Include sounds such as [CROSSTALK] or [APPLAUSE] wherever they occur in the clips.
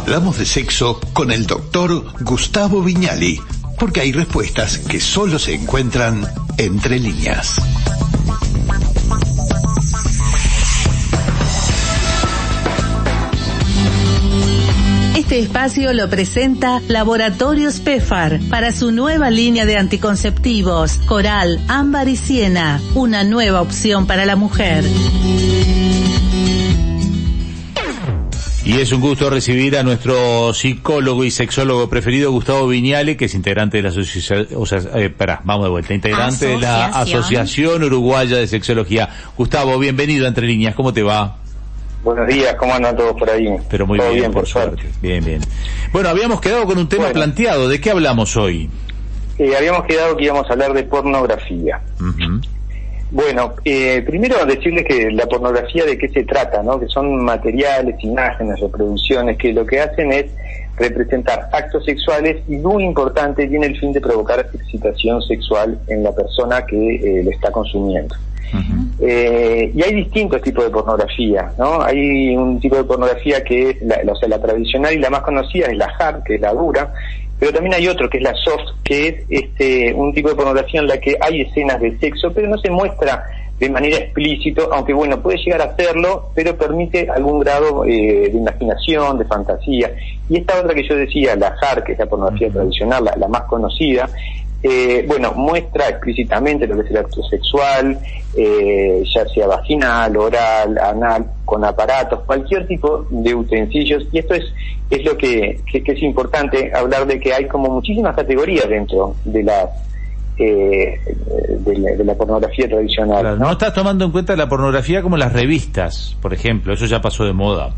Hablamos de sexo con el doctor Gustavo Viñali, porque hay respuestas que solo se encuentran entre líneas. Este espacio lo presenta Laboratorios PEFAR para su nueva línea de anticonceptivos, Coral, Ámbar y Siena, una nueva opción para la mujer. Y es un gusto recibir a nuestro psicólogo y sexólogo preferido, Gustavo Viñale, que es integrante de la asociación, o sea, eh, vamos de vuelta, integrante de la Asociación Uruguaya de Sexología. Gustavo, bienvenido a Entre Líneas, ¿cómo te va? Buenos días, ¿cómo andan todos por ahí? Pero muy bien, por, suerte. Bien, bien. Bueno, habíamos quedado con un tema planteado. ¿De qué hablamos hoy? Eh, habíamos quedado que íbamos a hablar de pornografía. Bueno, eh, primero decirles que la pornografía de qué se trata, ¿no? Que son materiales, imágenes, reproducciones que lo que hacen es representar actos sexuales y muy importante tiene el fin de provocar excitación sexual en la persona que eh, lo está consumiendo. Eh, y hay distintos tipos de pornografía, ¿no? Hay un tipo de pornografía que es la, o sea, la tradicional y la más conocida es la hard, que es la dura, pero también hay otro que es la soft, que es este un tipo de pornografía en la que hay escenas de sexo, pero no se muestra de manera explícito, aunque bueno, puede llegar a hacerlo, pero permite algún grado eh, de imaginación, de fantasía. Y esta otra que yo decía, la hard, que es la pornografía tradicional, la, más conocida, eh, bueno, muestra explícitamente lo que es el acto sexual, eh, ya sea vaginal, oral, anal, con aparatos, cualquier tipo de utensilios. Y esto es, es lo que, es importante hablar de que hay como muchísimas categorías dentro de la, eh, de, la, pornografía tradicional. ¿no? estás tomando en cuenta la pornografía como las revistas, por ejemplo, eso ya pasó de moda.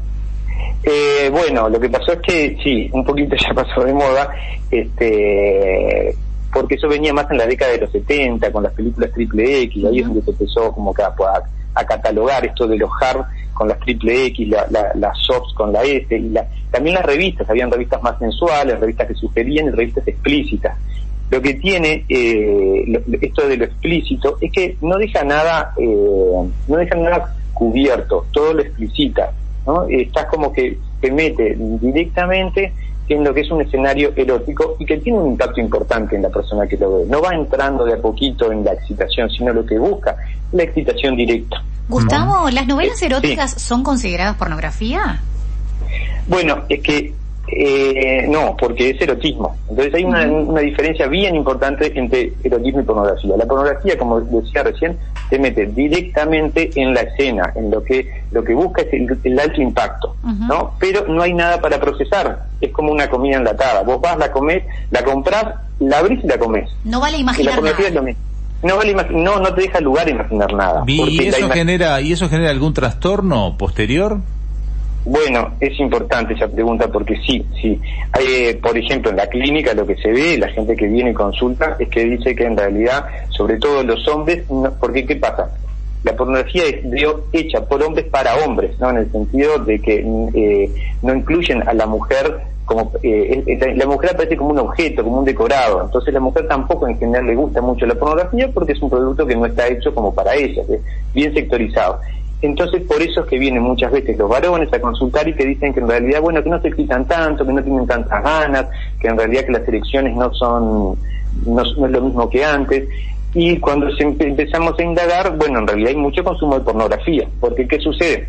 bueno, lo que pasó es que sí, un poquito [LAUGHS] ya pasó de moda. Este, porque eso venía más en la década de los 70 con las películas triple X, ahí es donde se empezó como que a, catalogar esto de los hard con las triple X, las softs con la S, y también las revistas, habían revistas más sensuales, revistas que sugerían y revistas explícitas. Lo que tiene eh, esto de lo explícito es que no deja nada, eh, no deja nada cubierto, todo lo explicita, ¿no? Estás como que te mete directamente que es un escenario erótico y que tiene un impacto importante en la persona que lo ve. No va entrando de a poquito en la excitación, sino lo que busca la excitación directa. Gustavo, ¿las novelas eróticas son consideradas pornografía? Bueno, es que eh, no, porque es erotismo. Entonces hay una, diferencia bien importante entre erotismo y pornografía. La pornografía, como decía recién, se mete directamente en la escena, en lo que lo que busca es el, alto impacto, ¿no? Pero no hay nada para procesar. Es como una comida enlatada. Vos vas, la comés, la comprás, la abrís y la comés. No vale imaginar nada. No, vale no, no te deja lugar a imaginar nada. ¿Y eso, genera, ¿Y eso genera algún trastorno posterior? Bueno, es importante esa pregunta porque sí, sí. Eh, por ejemplo, en la clínica lo que se ve, la gente que viene y consulta, es que dice que en realidad, sobre todo los hombres, porque ¿qué pasa? La pornografía es hecha por hombres para hombres, ¿no? En el sentido de que eh, no incluyen a la mujer como eh, la mujer aparece como un objeto, como un decorado. Entonces la mujer tampoco en general le gusta mucho la pornografía porque es un producto que no está hecho como para ella, bien sectorizado. Entonces, por eso es que vienen muchas veces los varones a consultar y que dicen que en realidad, bueno, que no se excitan tanto, que no tienen tantas ganas, que en realidad que las elecciones no son, no, es lo mismo que antes. Y cuando empezamos a indagar, bueno, en realidad hay mucho consumo de pornografía, porque ¿qué sucede?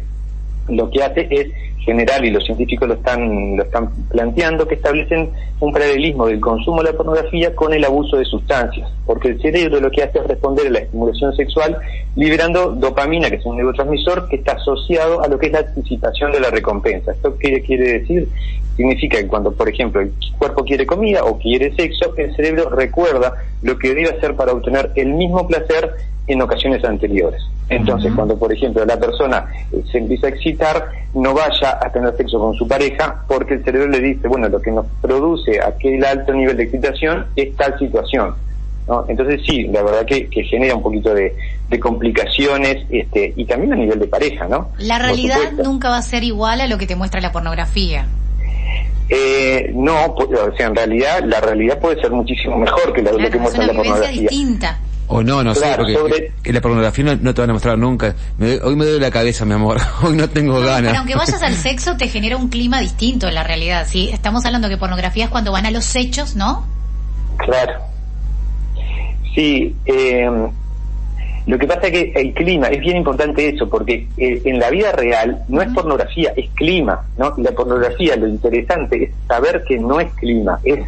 Lo que hace es general y los científicos lo están lo están planteando que establecen un paralelismo del consumo de la pornografía con el abuso de sustancias. Porque el cerebro lo que hace es responder a la estimulación sexual liberando dopamina que es un neurotransmisor que está asociado a lo que es la anticipación de la recompensa. Esto qué quiere decir significa que cuando por ejemplo el cuerpo quiere comida o quiere sexo el cerebro recuerda lo que debe hacer para obtener el mismo placer en ocasiones anteriores. Entonces, cuando por ejemplo la persona eh, se empieza a excitar, no vaya a tener sexo con su pareja porque el cerebro le dice, bueno, lo que nos produce aquel alto nivel de excitación es tal situación. ¿no? Entonces sí, la verdad que, genera un poquito de, complicaciones este, y también a nivel de pareja, ¿no? La realidad nunca va a ser igual a lo que te muestra la pornografía. Eh, no, o sea, en realidad la realidad puede ser muchísimo mejor que lo que muestra la pornografía. distinta. O no, no sé, porque en la pornografía no, te van a mostrar nunca. hoy me duele la cabeza, mi amor. [LAUGHS] Hoy no tengo ganas. Pero aunque vayas al sexo, te genera un clima distinto en la realidad. ¿sí? Estamos hablando que pornografía es cuando van a los hechos, ¿no? Claro. Sí, eh, lo que pasa es que el clima, es bien importante eso, porque eh, en la vida real no es pornografía, es clima, ¿no? Y la pornografía, lo interesante es saber que no es clima, es,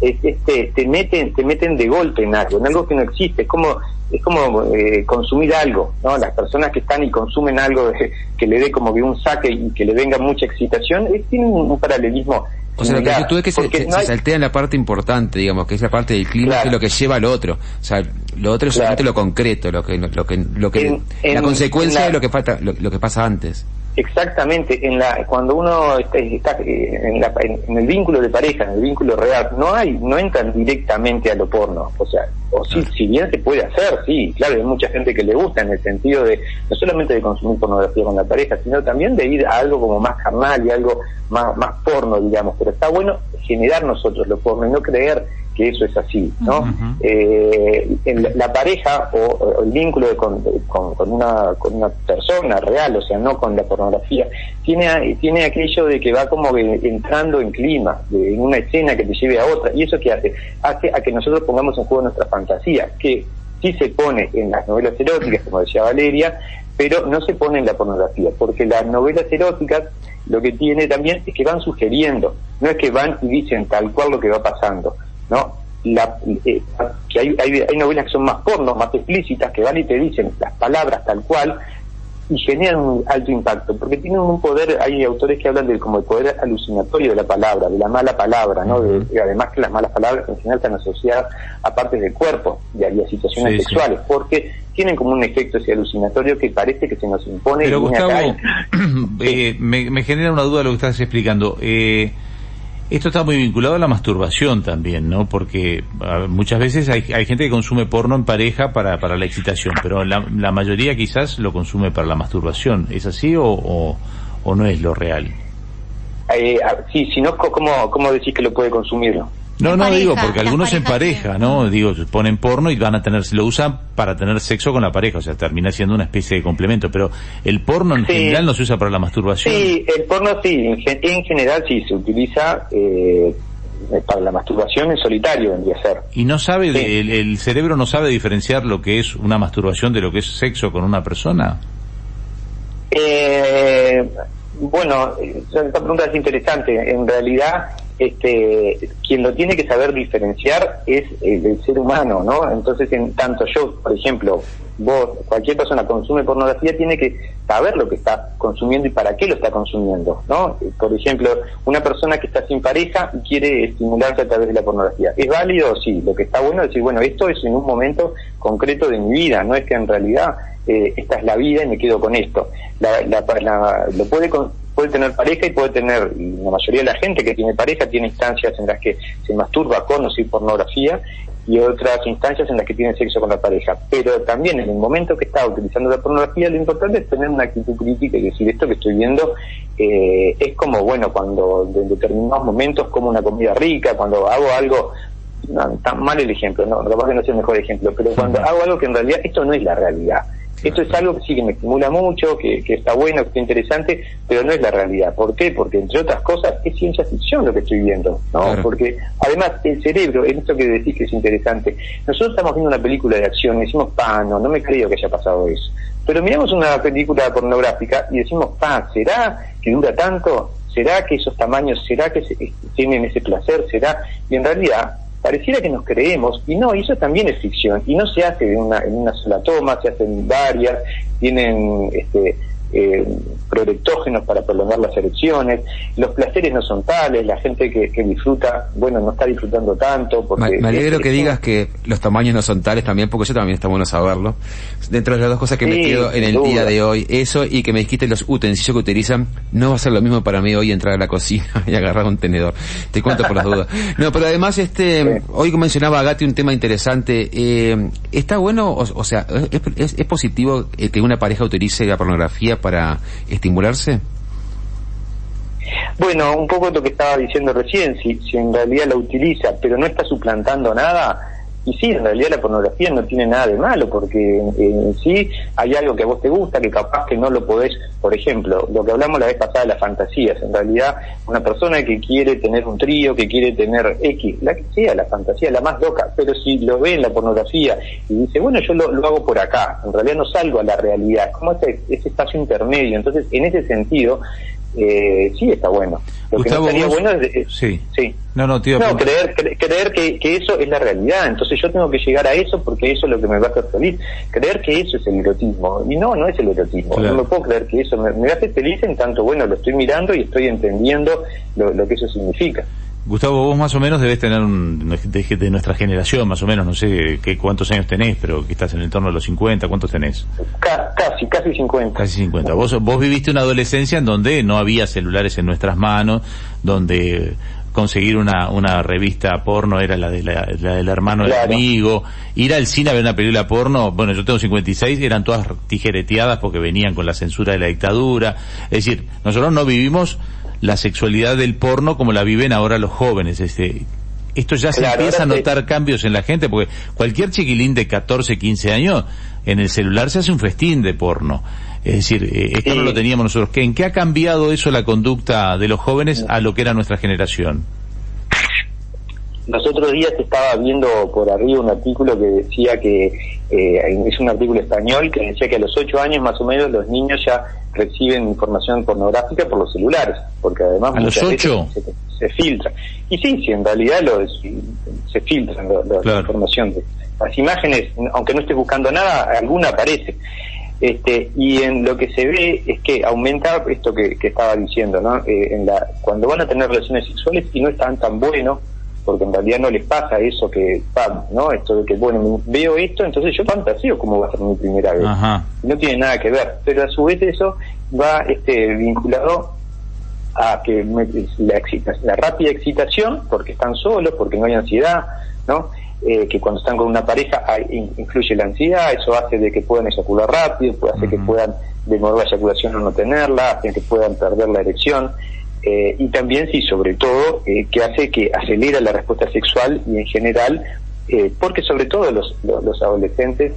es este, te meten, te meten de golpe en algo, en algo que no existe, es como, es como eh, consumir algo, ¿no? Las personas que están y consumen algo que le dé como que un saque y que le venga mucha excitación, es, tiene un paralelismo o sea, lo que tú es que se, saltea en la parte importante, digamos, que es la parte del clima, que es lo que lleva al otro. O sea, lo otro es solamente lo concreto, lo que, lo que, lo que, la consecuencia de lo que falta, lo, que pasa antes. Exactamente, en la, cuando uno está, en, la, en, el vínculo de pareja, en el vínculo real, no hay, no entran directamente a lo porno, o sea, o sí, si bien se puede hacer, sí, claro, hay mucha gente que le gusta en el sentido de, no solamente de consumir pornografía con la pareja, sino también de ir a algo como más carnal y algo más, más porno, digamos, pero está bueno generar nosotros lo porno y no creer que eso es así, ¿no? eh, en la, pareja o, el vínculo con, con, una, con una persona real, o sea, no con la pornografía, tiene, tiene aquello de que va como entrando en clima, en una escena que te lleve a otra, y eso que hace, hace a que nosotros pongamos en juego nuestra fantasía, que sí se pone en las novelas eróticas, como decía Valeria, pero no se pone en la pornografía, porque las novelas eróticas lo que tiene también es que van sugiriendo, no es que van y dicen tal cual lo que va pasando, ¿no? La, eh, que hay, hay, novelas que son más pornos, más explícitas, que van y te dicen las palabras tal cual y generan un alto impacto, porque tienen un poder, hay autores que hablan del como el poder alucinatorio de la palabra, de la mala palabra, ¿no? de, además que las malas palabras en general están asociadas a partes del cuerpo y a, situaciones sexuales, porque tienen como un efecto ese alucinatorio que parece que se nos impone. Pero Gustavo, [CLEARS THROAT] eh, me, me, genera una duda lo que estás explicando. Eh, esto está muy vinculado a la masturbación también, ¿no? Porque muchas veces hay, gente que consume porno en pareja para, para la excitación, pero la, la mayoría quizás lo consume para la masturbación. ¿Es así o, o, no es lo real? Eh, sí, si no, ¿cómo, ¿cómo decís que lo puede consumir? No, no digo, porque algunos en pareja, ¿no? Digo, ponen porno y van a tener, lo usan para tener sexo con la pareja, o sea, termina siendo una especie de complemento, pero el porno en general no se usa para la masturbación. Sí, el porno sí, en, general sí, se utiliza eh, para la masturbación en solitario, vendría a ser. ¿Y no sabe, el, cerebro no sabe diferenciar lo que es una masturbación de lo que es sexo con una persona? Eh, bueno, esta pregunta es interesante. En realidad, este, quien lo tiene que saber diferenciar es el, ser humano, ¿no? Entonces, en tanto yo, por ejemplo, vos, cualquier persona consume pornografía, tiene que saber lo que está consumiendo y para qué lo está consumiendo, ¿no? Por ejemplo, una persona que está sin pareja y quiere estimularse a través de la pornografía. ¿Es válido? Sí. Lo que está bueno es decir, bueno, esto es en un momento concreto de mi vida, no es que en realidad eh, esta es la vida y me quedo con esto. La, la, lo puede puede tener pareja y puede tener, la mayoría de la gente que tiene pareja tiene instancias en las que se masturba con o sin pornografía y otras instancias en las que tiene sexo con la pareja. Pero también en el momento que está utilizando la pornografía, lo importante es tener una actitud crítica y decir, esto que estoy viendo eh, es como, bueno, cuando en determinados momentos como una comida rica, cuando hago algo no, tan mal el ejemplo, no, capaz que no es el mejor ejemplo, pero cuando hago algo que en realidad esto no es la realidad. Esto es algo que sí que me estimula mucho, que, está bueno, que está interesante, pero no es la realidad. ¿Por qué? Porque entre otras cosas es ciencia ficción lo que estoy viendo, ¿no? Porque además el cerebro, en esto que decís que es interesante, nosotros estamos viendo una película de acción y decimos, pa, no, no me creo que haya pasado eso. Pero miramos una película pornográfica y decimos, pa, ¿será que dura tanto? ¿Será que esos tamaños, será que tienen ese placer? ¿Será? Y en realidad pareciera que nos creemos, y no, y eso también es ficción, y no se hace de una, en una sola toma, se hacen varias, tienen este, eh, para prolongar las elecciones, los placeres no son tales, la gente que, disfruta, bueno, no está disfrutando tanto. Porque me, alegro que digas que los tamaños no son tales también, porque eso también está bueno saberlo. Dentro de las dos cosas que me quedo en el día de hoy, eso y que me dijiste los utensilios que utilizan, no va a ser lo mismo para mí hoy entrar a la cocina [LAUGHS] y agarrar un tenedor. Te cuento por las dudas. No, pero además, este, hoy mencionaba Gatti un tema interesante. Eh, ¿Está bueno, o, sea, es, es positivo que una pareja utilice la pornografía para estimularse? Bueno, un poco lo que estaba diciendo recién, si, si en realidad la utiliza, pero no está suplantando nada, Y sí, en realidad la pornografía no tiene nada de malo, porque en, sí hay algo que a vos te gusta, que capaz que no lo podés, por ejemplo, lo que hablamos la vez pasada de las fantasías, en realidad una persona que quiere tener un trío, que quiere tener X, la que sea, la fantasía, la más loca, pero si lo ve en la pornografía y dice, bueno, yo lo, hago por acá, en realidad no salgo a la realidad, como ese, ese espacio intermedio, entonces en ese sentido, eh, sí está bueno. Lo que no estaría bueno es, sí. sí. No, no, tío, no creer, creer que, que, eso es la realidad. Entonces yo tengo que llegar a eso porque eso es lo que me va a hacer feliz. Creer que eso es el erotismo. Y no, no es el erotismo. No me puedo creer que eso me, me hace feliz en tanto, bueno, lo estoy mirando y estoy entendiendo lo, lo que eso significa. Gustavo, vos más o menos debes tener un, de, nuestra generación, más o menos, no sé qué, cuántos años tenés, pero que estás en el torno de los 50, ¿cuántos tenés? casi, casi 50. Casi 50. Vos, vos viviste una adolescencia en donde no había celulares en nuestras manos, donde conseguir una, una revista porno era la, de la, del hermano del amigo, ir al cine a ver una película porno, bueno, yo tengo 56, eran todas tijereteadas porque venían con la censura de la dictadura, es decir, nosotros no vivimos la sexualidad del porno como la viven ahora los jóvenes. Este, esto ya se empieza a notar cambios en la gente, porque cualquier chiquilín de 14, 15 años, en el celular se hace un festín de porno. Es decir, eh, esto no lo teníamos nosotros. ¿En qué ha cambiado eso la conducta de los jóvenes a lo que era nuestra generación? Los otros días estaba viendo por arriba un artículo que decía que, eh, es un artículo español, que decía que a los 8 años más o menos los niños ya reciben información pornográfica por los celulares, porque además ¿A los? Se, filtra. Y sí, sí, en realidad lo, se filtra la información. De, las imágenes, aunque no estés buscando nada, alguna aparece. Este, y en lo que se ve es que aumenta esto que, estaba diciendo, ¿no? Eh, en la, cuando van a tener relaciones sexuales y no están tan buenos, porque en realidad no les pasa eso que, ¿no? Esto de que, bueno, veo esto, entonces yo fantaseo cómo va a ser mi primera vez. No tiene nada que ver, pero a su vez eso va este vinculado a que la, la rápida excitación, porque están solos, porque no hay ansiedad, ¿no? Eh, que cuando están con una pareja hay, influye la ansiedad, eso hace de que puedan eyacular rápido, puede hacer que puedan demorar la eyaculación o no tenerla, hace que puedan perder la erección. Eh, y también, sí, sobre todo, eh, que hace que acelera la respuesta sexual y en general, eh, porque sobre todo los, los, adolescentes,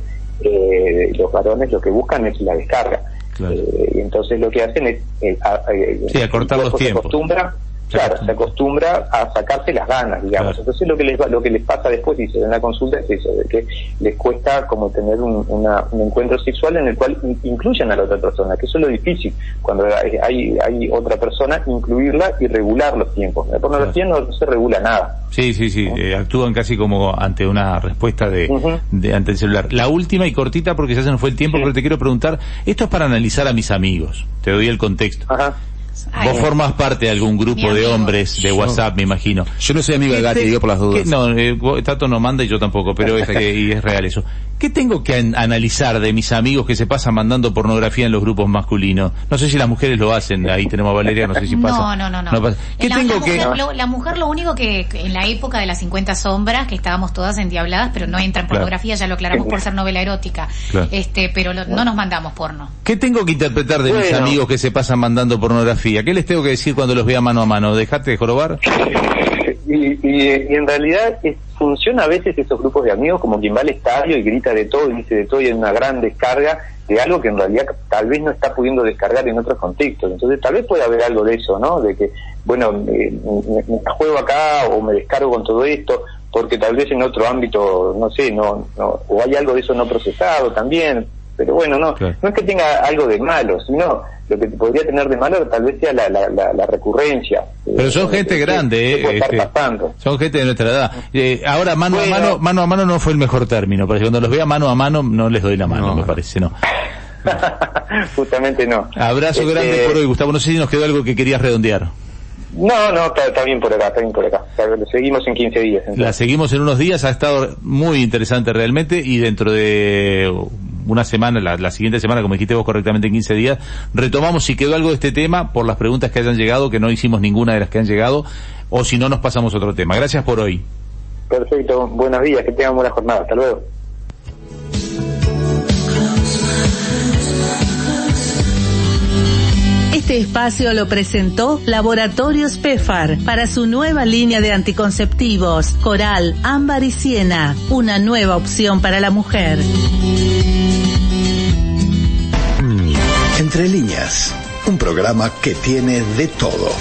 los varones, lo que buscan es la descarga. y entonces lo que hacen es... sí, acortar los tiempos. Claro, se acostumbra a sacarse las ganas, digamos. Entonces lo que les lo que les pasa después, y se dan la consulta, es eso, de que les cuesta como tener un, un encuentro sexual en el cual incluyan a la otra persona, que eso es lo difícil, cuando hay, hay otra persona, incluirla y regular los tiempos. La pornografía no se regula nada. Sí, sí, sí, eh, actúan casi como ante una respuesta de, de, ante el celular. La última y cortita, porque ya se nos fue el tiempo, pero te quiero preguntar, esto es para analizar a mis amigos, te doy el contexto. Ajá. Vos formas parte de algún grupo de hombres de WhatsApp, me imagino. Yo no soy amigo de Gatti, digo por las dudas. No, eh, Tato no manda y yo tampoco, pero es, que, y es real eso. ¿Qué tengo que analizar de mis amigos que se pasan mandando pornografía en los grupos masculinos? No sé si las mujeres lo hacen, ahí tenemos a Valeria, no sé si pasa. No, no, no. no. ¿Qué la, tengo que...? Mujer, lo, la mujer lo único que, en la época de las 50 sombras, que estábamos todas endiabladas, pero no entra en pornografía, ya lo aclaramos por ser novela erótica, este pero no nos mandamos porno. ¿Qué tengo que interpretar de mis amigos que se pasan mandando pornografía? ¿Qué les tengo que decir cuando los vea mano a mano? ¿Dejate de jorobar? [LAUGHS] Y, en realidad funciona a veces esos grupos de amigos como quien va al estadio y grita de todo y dice de todo y hay una gran descarga de algo que en realidad tal vez no está pudiendo descargar en otros contextos. Entonces tal vez puede haber algo de eso, ¿no? De que, bueno, me, juego acá o me descargo con todo esto porque tal vez en otro ámbito, no sé, no, no o hay algo de eso no procesado también. Pero bueno, no, no es que tenga algo de malo, sino lo que podría tener de malo tal vez sea la, la, la, recurrencia. Pero son eh, gente grande, eh, este, son gente de nuestra edad. Eh, ahora mano a mano, mano a mano no fue el mejor término, porque cuando los vea mano a mano no les doy la mano, me parece, no. [LAUGHS] Justamente no. Abrazo este, grande por hoy, Gustavo. No sé si nos quedó algo que querías redondear. No, no, está, bien por acá, está bien por acá. Seguimos en 15 días. La seguimos en unos días, ha estado muy interesante realmente y dentro de una semana, la, siguiente semana, como dijiste vos correctamente en 15 días, retomamos si quedó algo de este tema por las preguntas que hayan llegado, que no hicimos ninguna de las que han llegado, o si no nos pasamos a otro tema. Gracias por hoy. Perfecto, buenos días, que tengan buena jornada, hasta luego. Este Este espacio lo presentó Laboratorios PEFAR para su nueva línea de anticonceptivos, Coral, Ámbar y Siena, una nueva opción para la mujer. Entre líneas, un programa que tiene de todo.